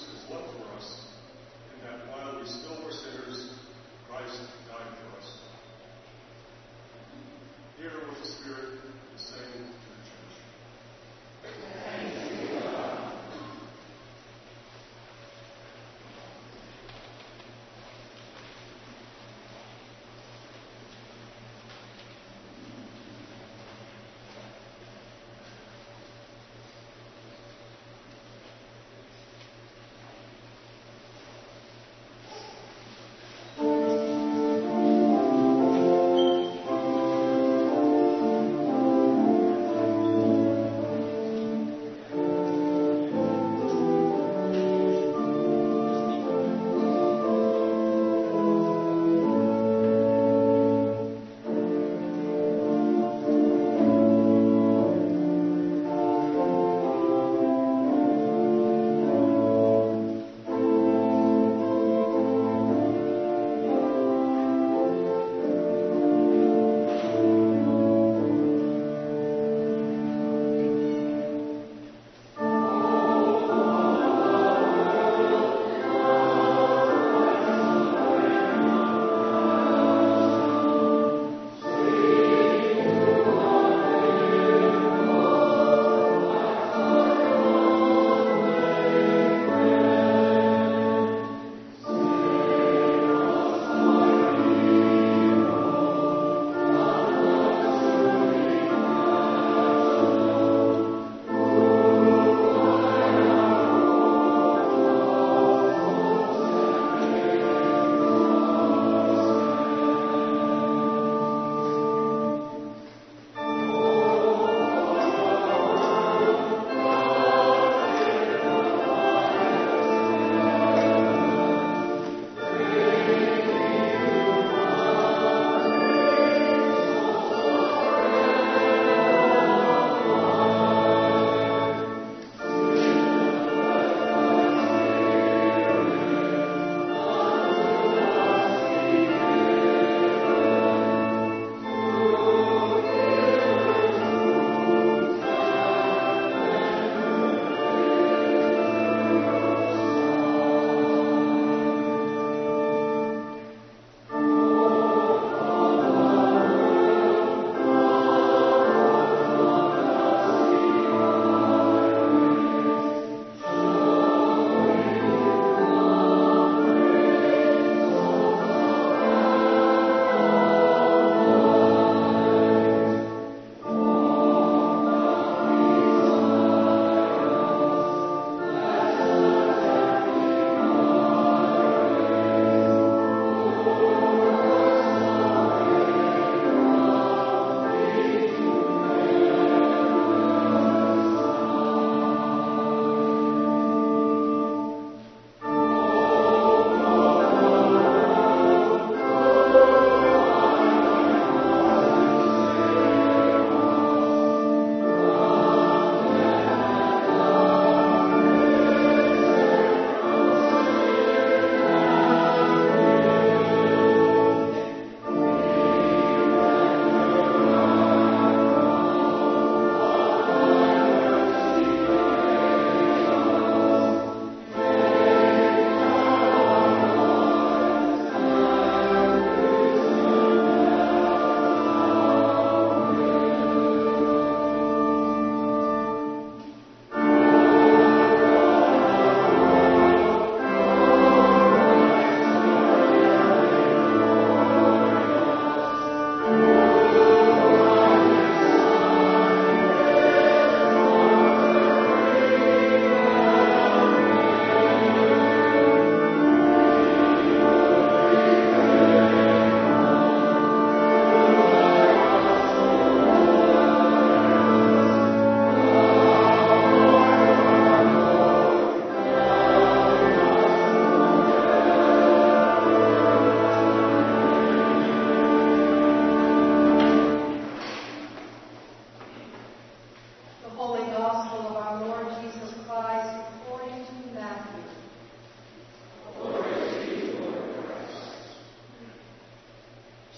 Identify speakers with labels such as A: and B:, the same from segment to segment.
A: this is what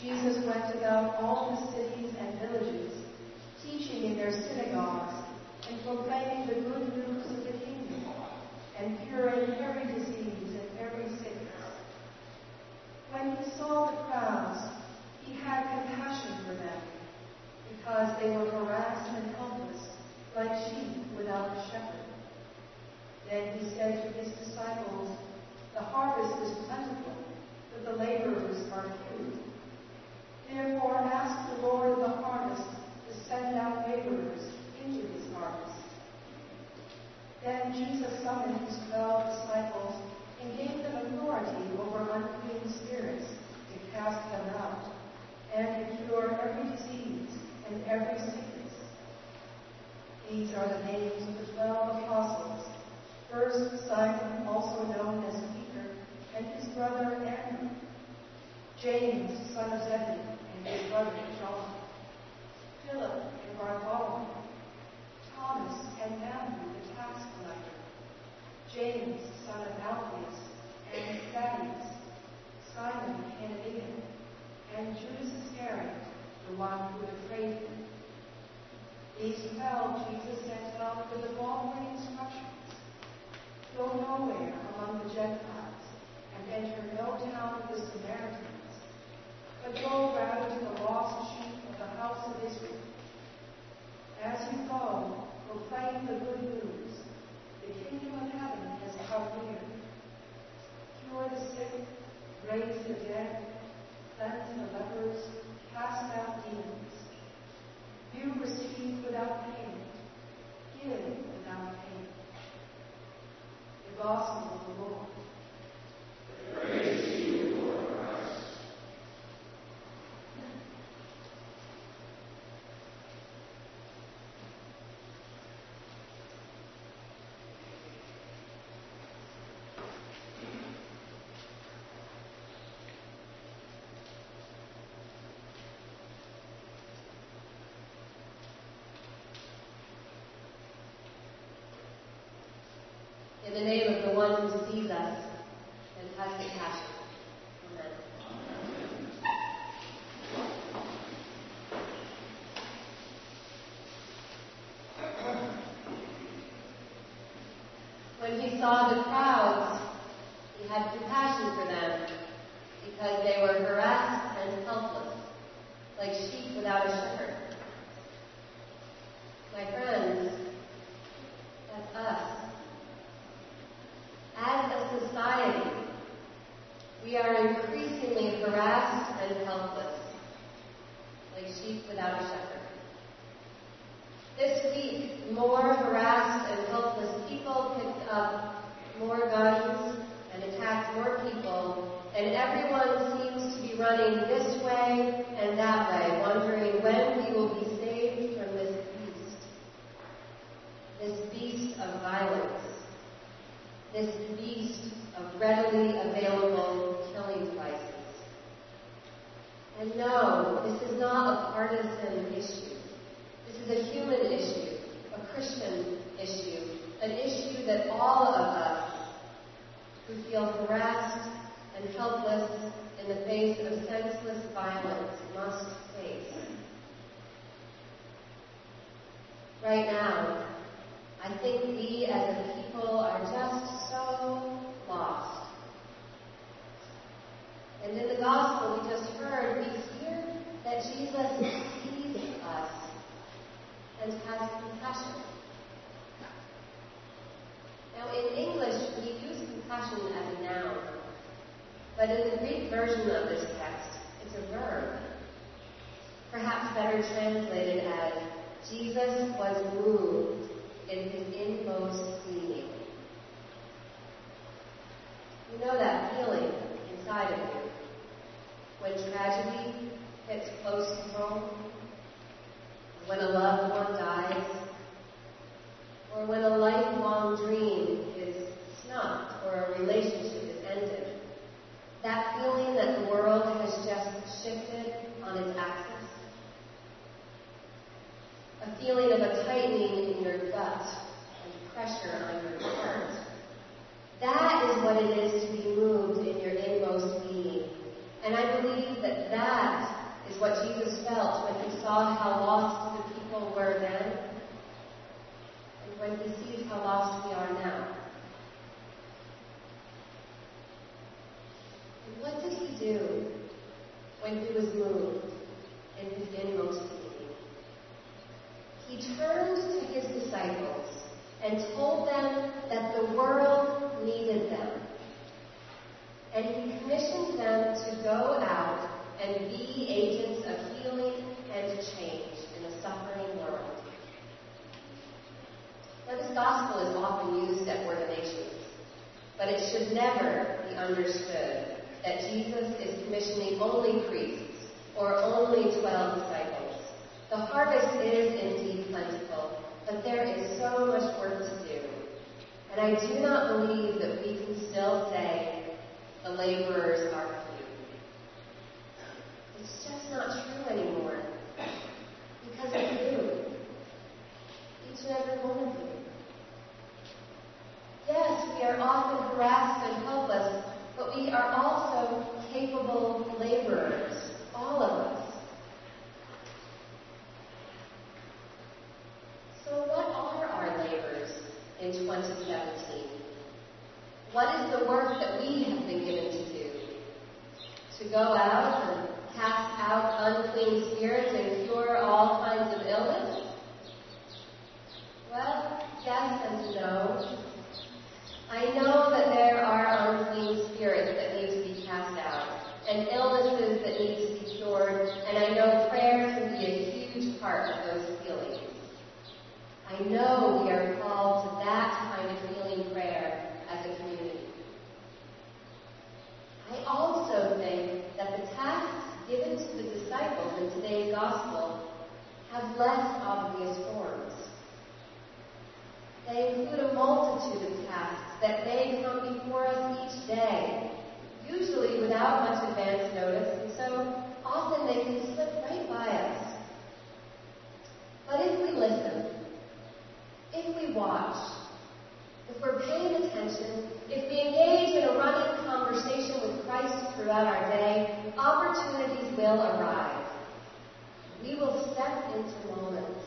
A: Jesus went
B: about all the cities and
A: villages, teaching in their synagogues and proclaiming the
C: good news of the kingdom and curing every disease and every sickness. When he saw the crowds, he had compassion for them because they
B: were harassed and
A: helpless like sheep without a shepherd. Then he said to his disciples, The harvest is plentiful, but the laborers are few. Therefore ask the Lord of the harvest to send out laborers into his harvest. Then Jesus summoned his twelve disciples and gave them authority over unclean spirits to cast them out and to cure every disease and every sickness. These are the names of the twelve apostles. First, Simon, also known as Peter, and his brother Andrew. James, son of Zebedee, his brother John. Philip and Bartholomew. Thomas and Matthew, the tax collector. James, son of Alphaeus, and Thaddeus. Simon the Cananaean, and Judas Iscariot, the one who betrayed him. These twelve Jesus sent out with the following instructions. Go nowhere among the Gentiles, and enter no town of the Samaritans, but go rather to the lost sheep of the house of Israel. As you go, proclaim the good news. The kingdom of heaven has come near. Cure the sick, raise the dead, cleanse the lepers, cast out demons. You receive without payment, give without payment. The Gospel of the Lord.
B: Praise you, Lord Christ.
D: In the name of the one who sees us and has. Amen. When he saw the paying attention, if we engage in a running conversation with Christ throughout our day, opportunities will arise. We will step into moments,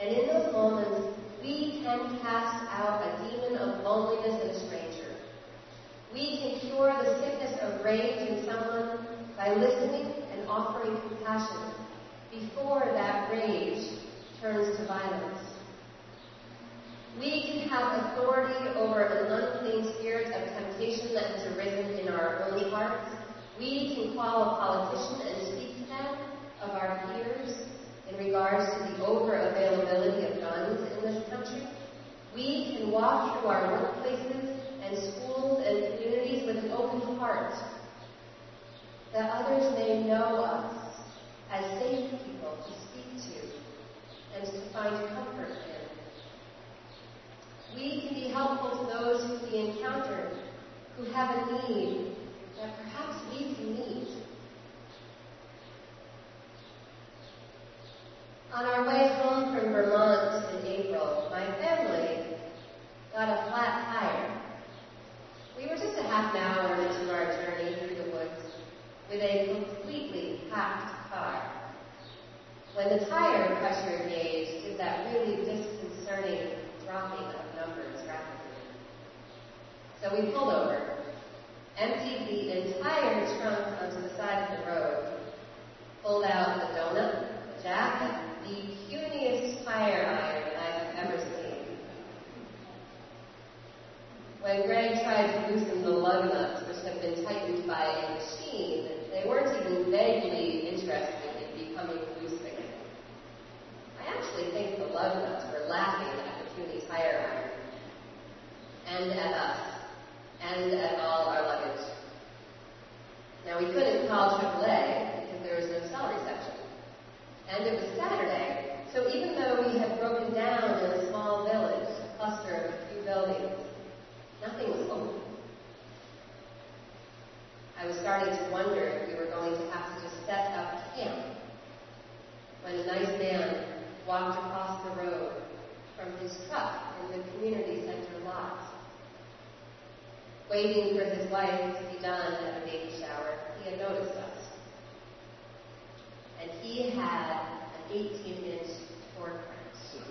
D: and in those moments, we can cast out a demon of loneliness in a stranger. We can cure the sickness of rage in someone by listening and offering compassion before that rage turns to violence. We can have authority over an unclean spirit of temptation that has arisen in our own hearts. We can call a politician and speak to them of our fears in regards to the over availability of guns in this country. We can walk through our workplaces and schools and communities with an open heart that others may know us as safe people to speak to and to find comfort in. We can be helpful to those who we encounter who have a need that perhaps we can meet. On our way home from Vermont in April, my family got a flat tire. We were just a half an hour into our journey through the woods with a completely packed car. When the tire pressure gauge did that really disconcerting dropping So we pulled over, emptied the entire trunk onto the side of the road, pulled out the donut, the jack, the puniest tire iron I have ever seen. When Greg tried to loosen the lug nuts, which had been tightened by a machine, they weren't even vaguely interested in becoming loose again. I actually think the lug nuts were laughing at the puny tire iron, and at us, and at all our luggage. Now we couldn't call AAA because there was no cell reception. And it was Saturday, so even though we had broken down in a small village, a cluster of a few buildings, nothing was open. I was starting to wonder if we were going to have to just set up camp when a nice man walked across the road from his truck in the community center lot. Waiting for his wife to be done at a baby shower, he had noticed us and he had an 18-inch torque wrench.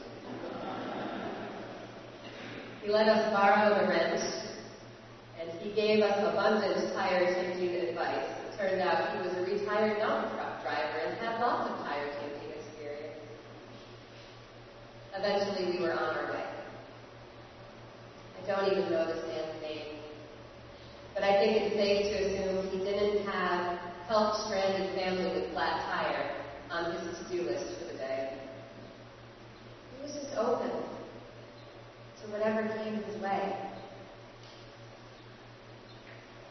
D: He let us borrow the rent, and he gave us abundant tire changing advice. It turned out he was a retired dump truck driver and had lots of tire changing experience. Eventually, we were on our way. I don't even know this man's name, but I think it's safe to assume he didn't have help stranded family with flat tire on his to-do list for the day. He was just open to whatever came his way.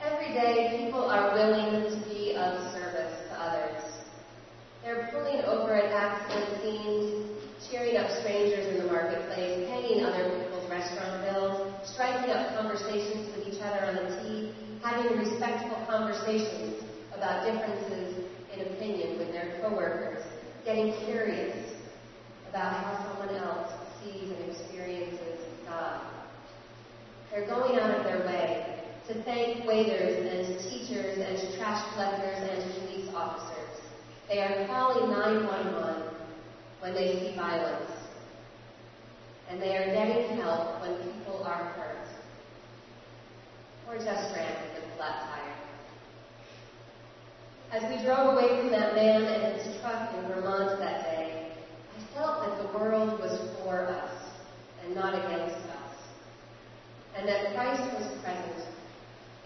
D: Every day, people are willing to be of service to others. They're pulling over at accident scenes, cheering up strangers in the marketplace, paying other people's restaurant bills, striking up conversations with each other on the T, having respectful conversations about differences in opinion with their coworkers, getting curious about how someone else sees and experiences God. They're going out of their way to thank waiters and teachers and trash collectors and police officers. They are calling 911 when they see violence. And they are getting help when people are hurt. Or just stranded with a flat tire. As we drove away from that man and his truck in Vermont that day, I felt that the world was for us and not against us. And that Christ was present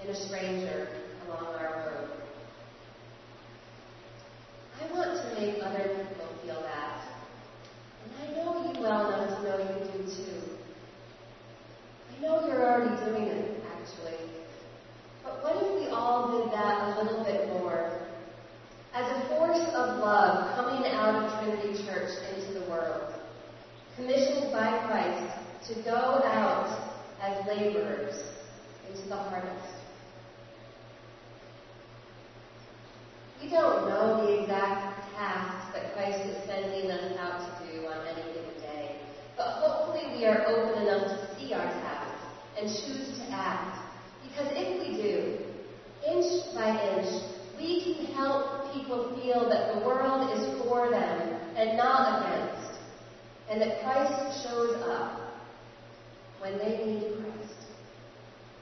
D: in a stranger along our road. I want to make other people feel that. And I know you well enough to know you do too. I know you're already doing it, actually. But what if we all did that a little bit more? As a force of love coming out of Trinity Church into the world, commissioned by Christ to go out as laborers into the harvest. We don't know the exact tasks that Christ is sending us out to do on any given day, but hopefully we are open enough to see our tasks and choose to act. Because if we do, inch by inch, we can help people feel that the world is for them and not against, and that Christ shows up when they need Christ.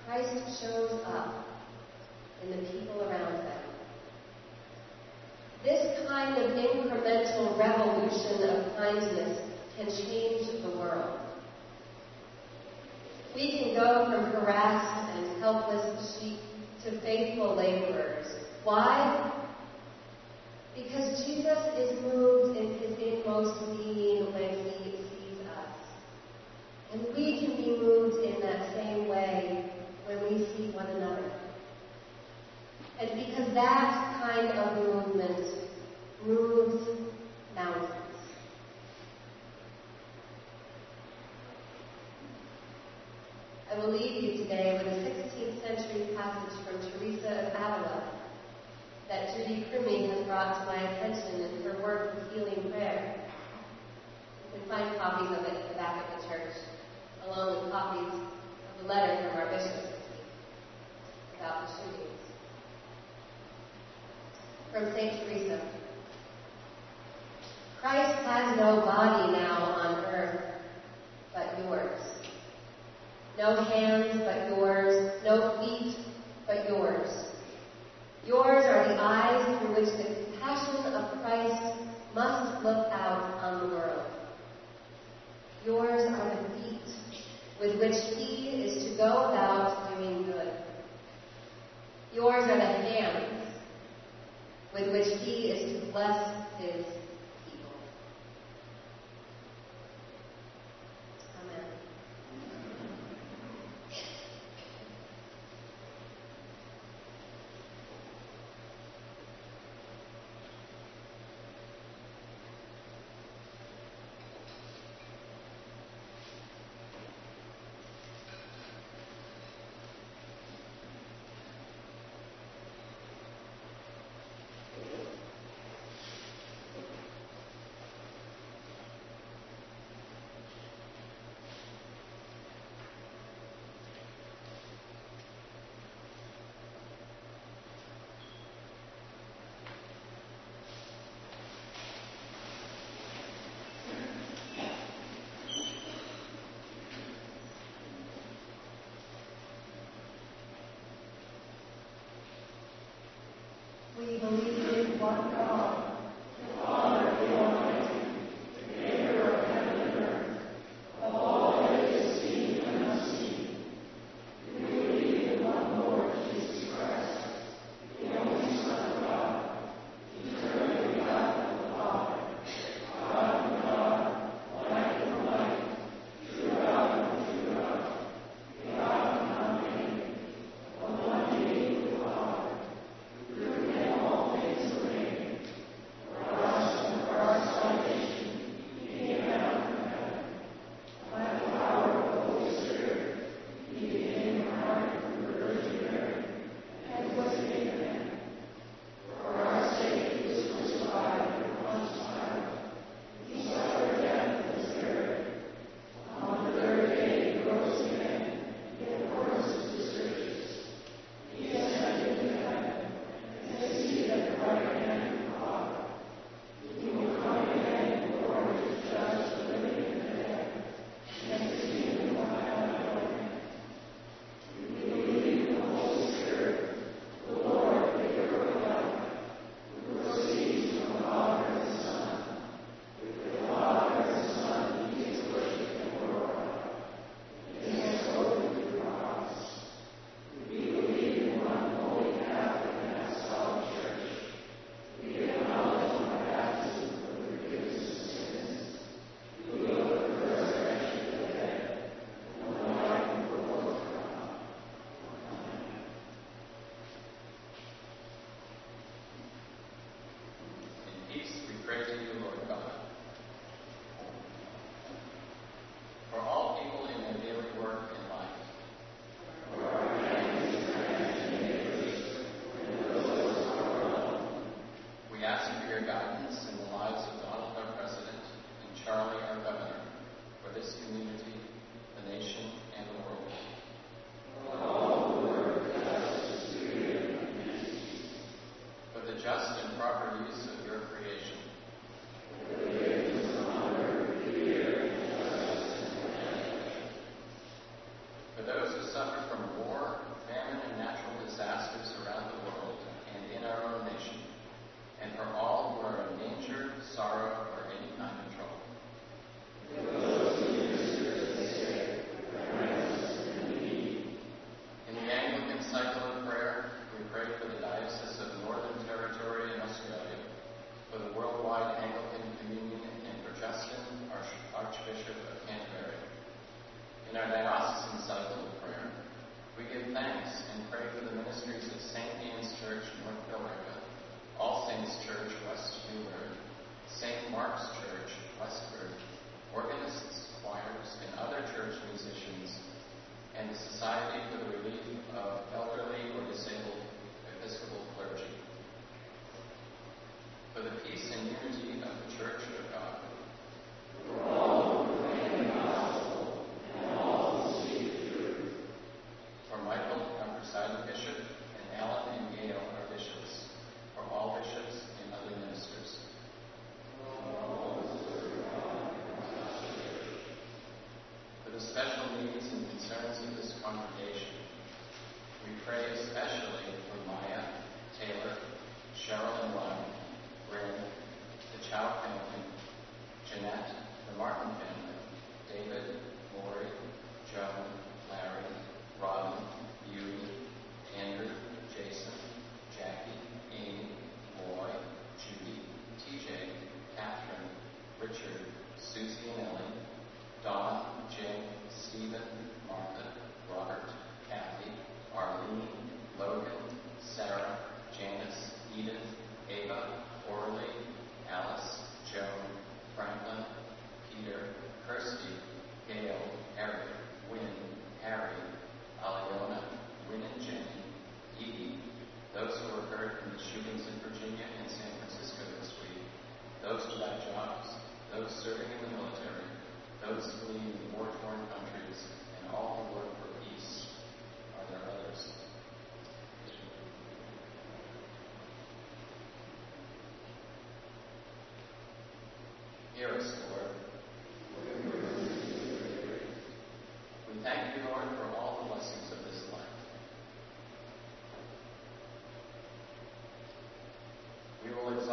D: Christ shows up in the people around them. This kind of incremental revolution of kindness can change the world. We can go from harassed and helpless sheep to faithful laborers. Why? Because Jesus is moved in his inmost being when he sees us. And we can be moved in that same way when we see one another. And because that kind of movement moves mountains. I will leave you today with a 16th century passage from Teresa of Avila that Judy Crimmy has brought to my attention in her work with healing prayer. You can find copies of it at the back of the church, along with copies of the letter from our bishop about the shootings. From St. Teresa. Christ has no body now on earth but yours. No hands but yours, no feet but yours. Yours are the eyes through which the compassion of Christ must look out on the world. Yours are the feet with which he is to go about doing good. Yours are the hands with which he is to bless his
B: We believe. praising you.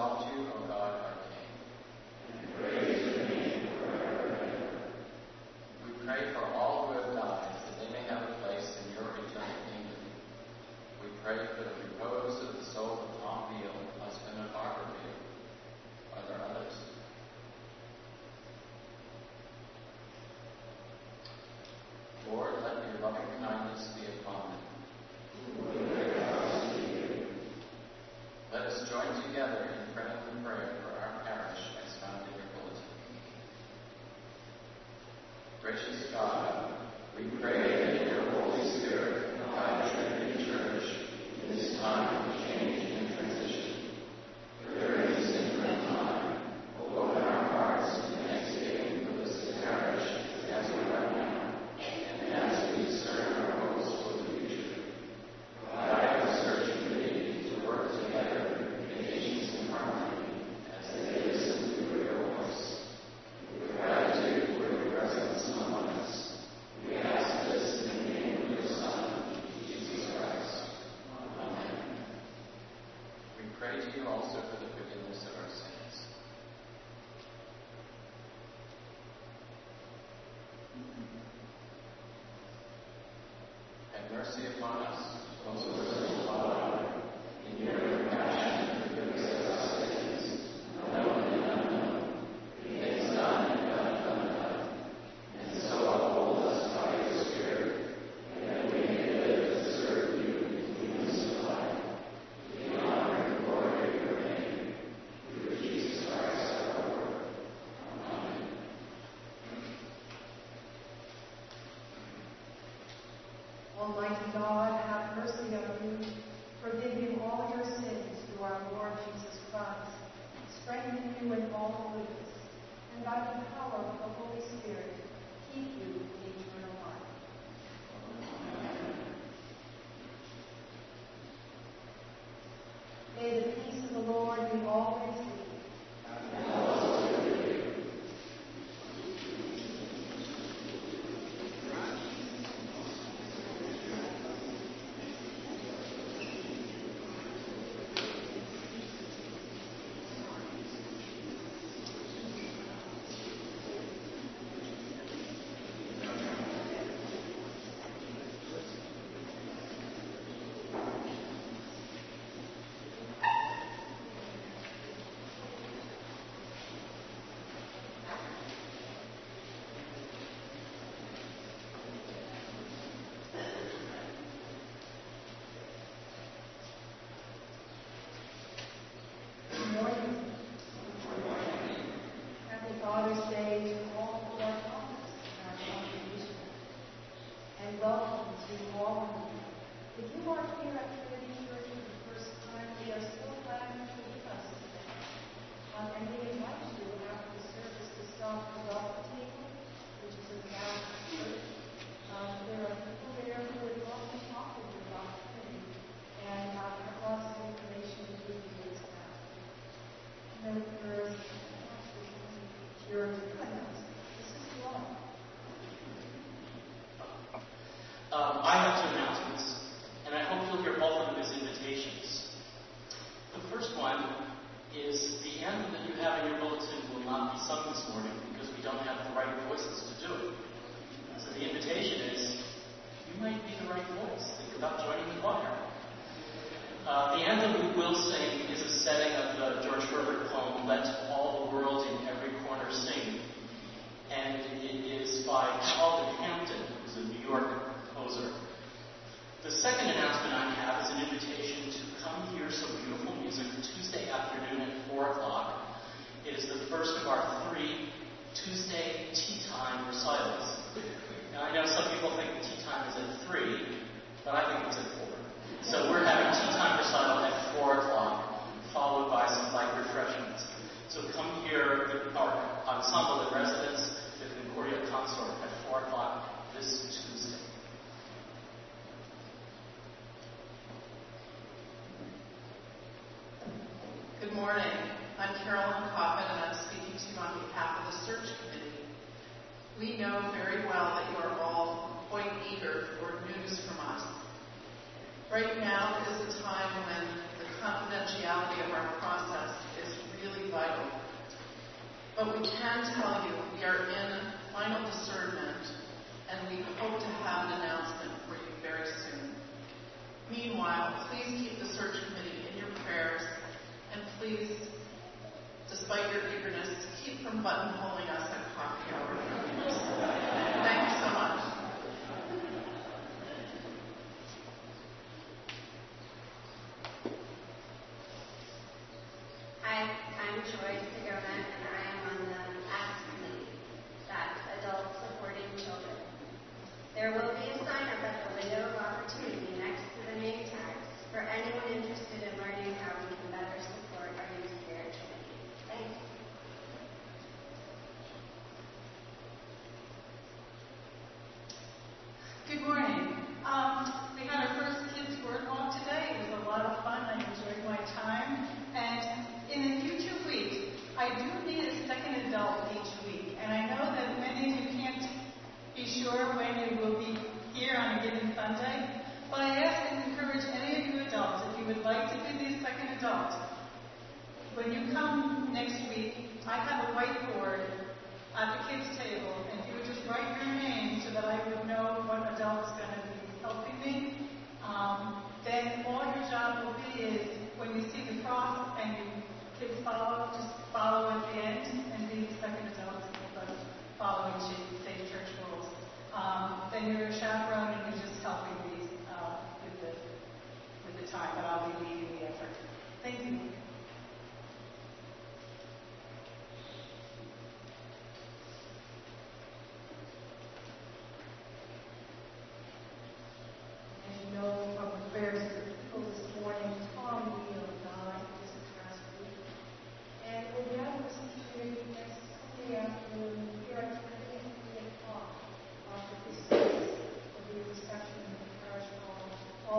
B: We will exalt you, O God, our King. We pray for all who have died, that they may have a place in your eternal kingdom. We pray for the repose of the soul of Tom Beal, husband of Barbara Beal. Are there others? Lord, let your loving kindness be upon them. Let us join together in praying the prayer for our parish as found in your bulletin. Gracious God, we pray that your Holy Spirit guide Trinity Church in this time of change and transition. During this interim time, open our hearts in thanksgiving for this parish as we are now, and as we discern our hopes for the future. Guide the search committee to work together in patience and harmony as they listen to your voice. With gratitude for your presence among us, we ask this in the name of your Son, Jesus Christ. Amen. We pray to you also for the forgiveness of our sins. Have mercy upon us, most merciful Father. In your compassion, forgive us our sins, known and unknown, things done and done undone. And so uphold us by your Spirit, that we may live to serve you in newness of life. To the honor and glory of your name, through Jesus Christ our Lord. Amen.
A: Almighty God,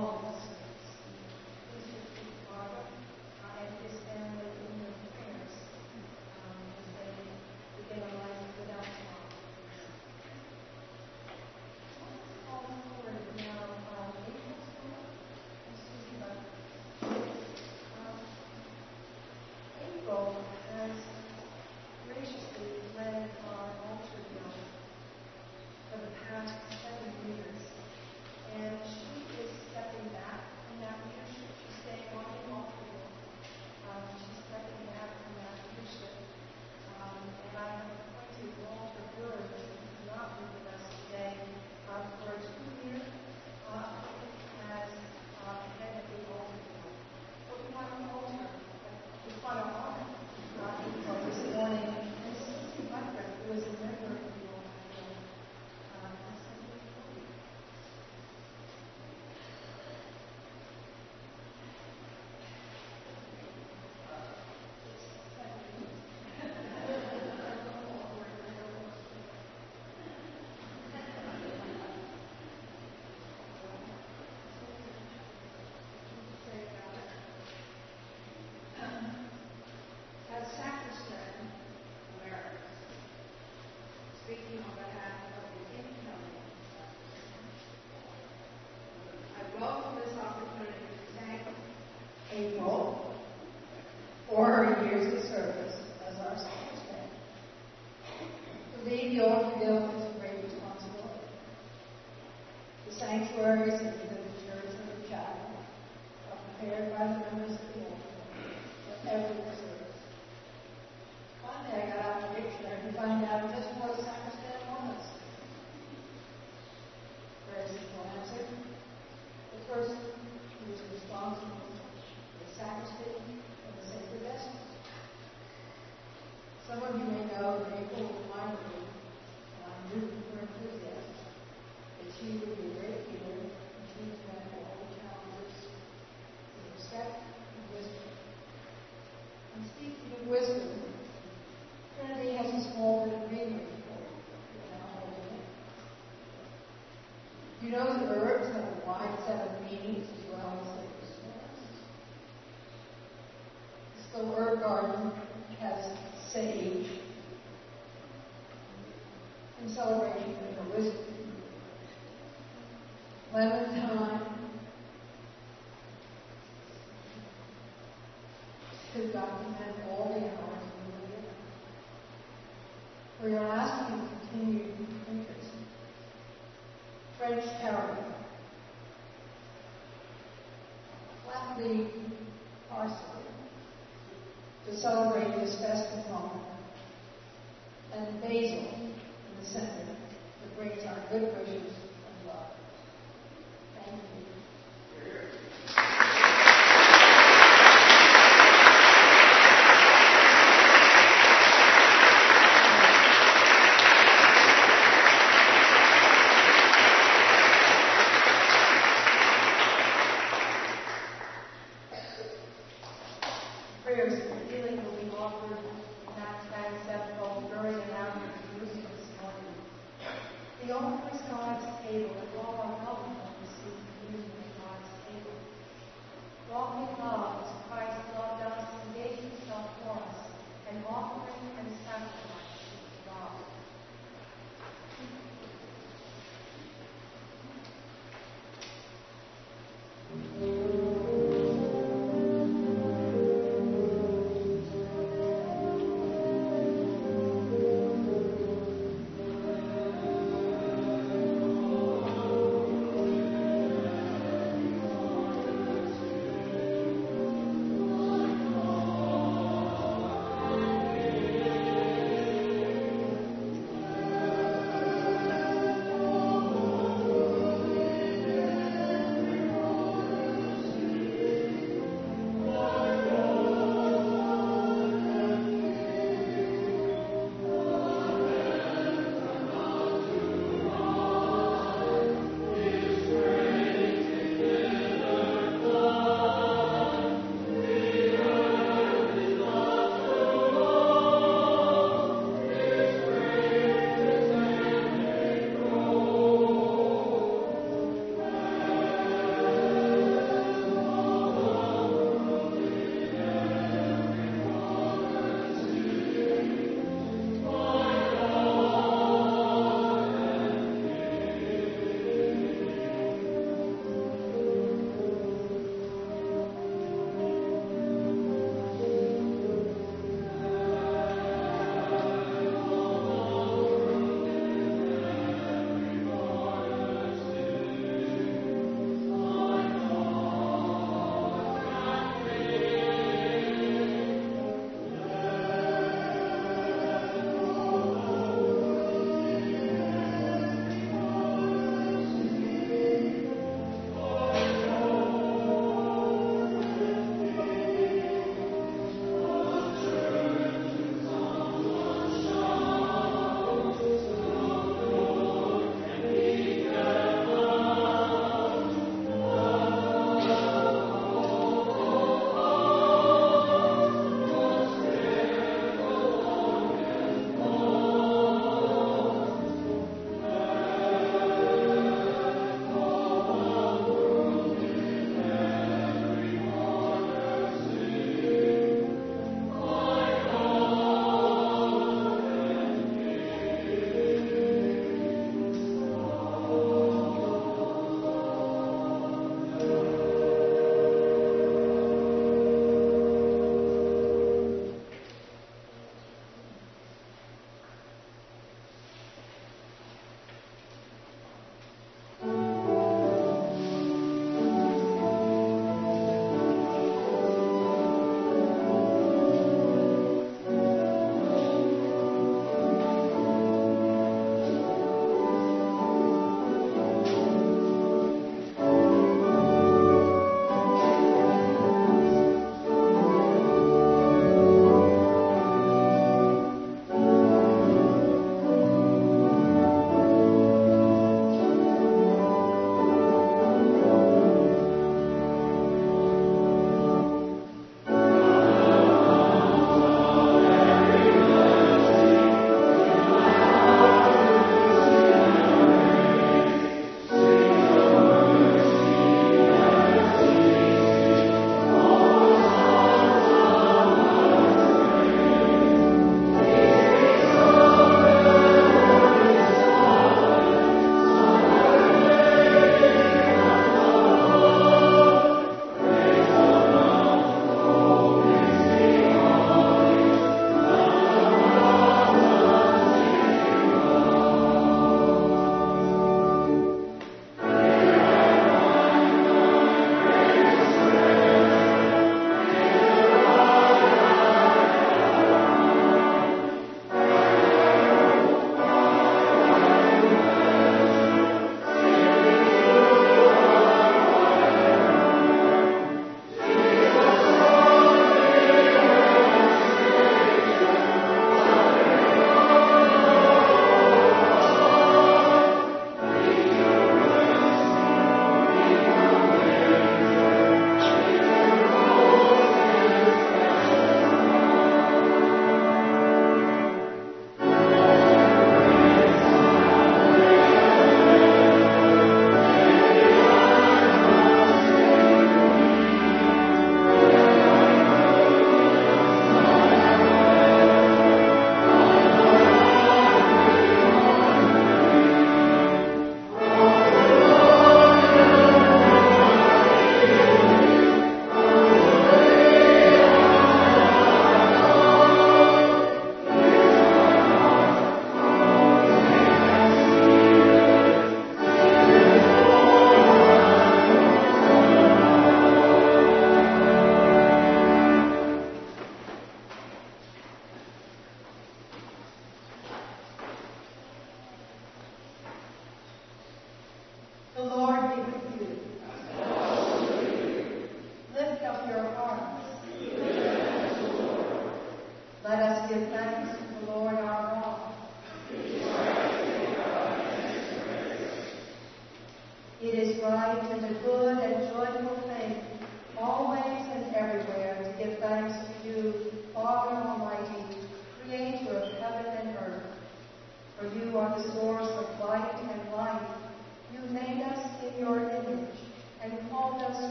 A: all of the saints. Please just keep Barbara uh, and his family in your prayers um, as they begin a life without Tom. Call forward now, um, April's gonna, excuse me, but, um, April has graciously led our altar guild for the past seven years. And she is stepping back from that leadership. She's staying on the altar guild. Um, she's stepping back from that leadership. Um, and I have appointed Walter Bird, who is not with us today, uh, for a two-year, uh, as, uh, head of the altar guild. But we want to alter, we want to honor, uh, April this morning, and Susie Butler, who is a member of the altar guild, uh, has something for you.
E: As sacristan emeritus, speaking on behalf of the incoming sacristan, I welcome this opportunity to thank
A: April for her years of service as our secretary. To lead the altar guild is a great responsibility. The sanctuaries and the church of the chapel are prepared by the members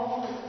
A: all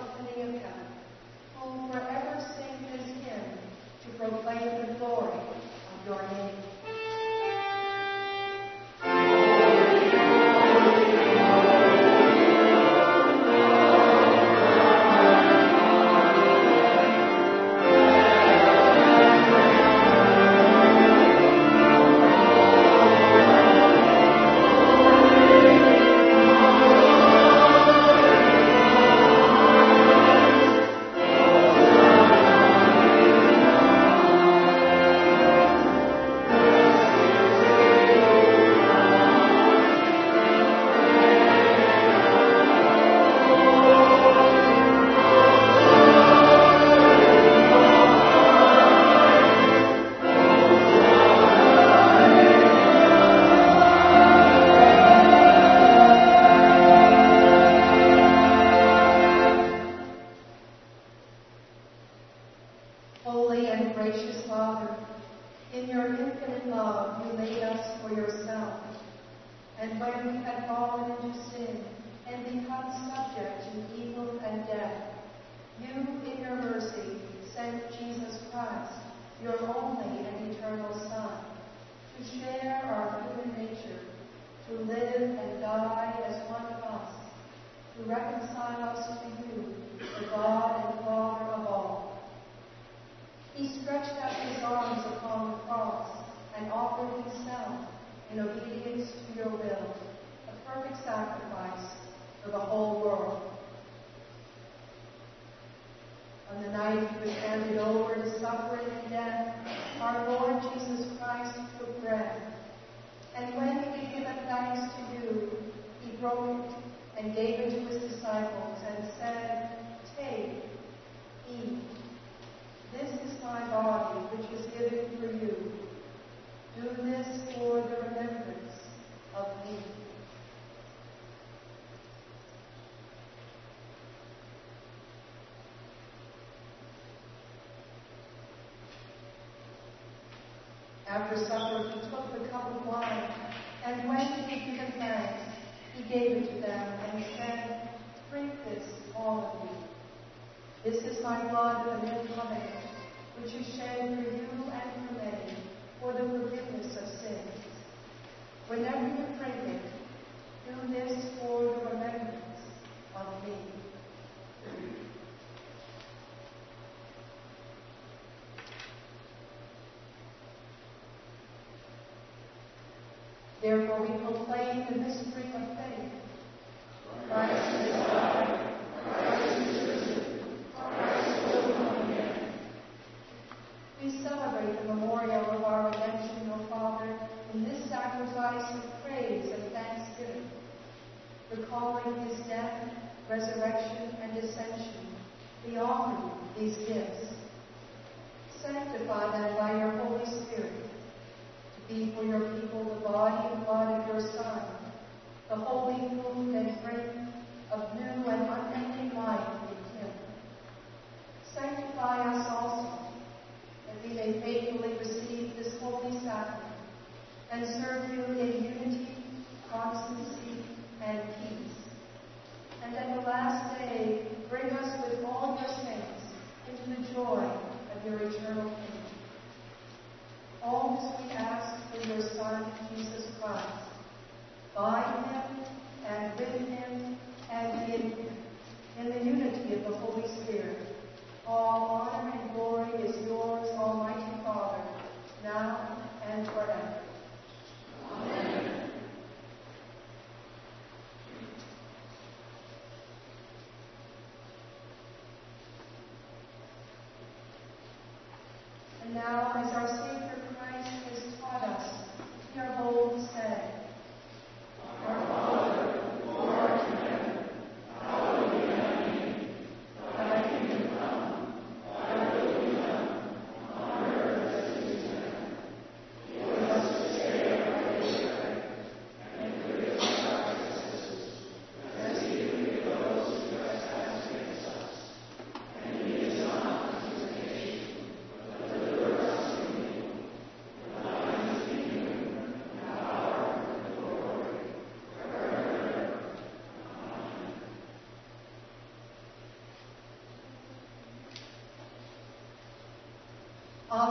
A: proclaim the this and at the last day bring us with all your saints into the joy of your eternal kingdom. All this we ask through your Son, Jesus Christ. By him, and with him, and in him, in the unity of the Holy Spirit, all honor and glory is yours.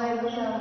A: Alleluia. Christ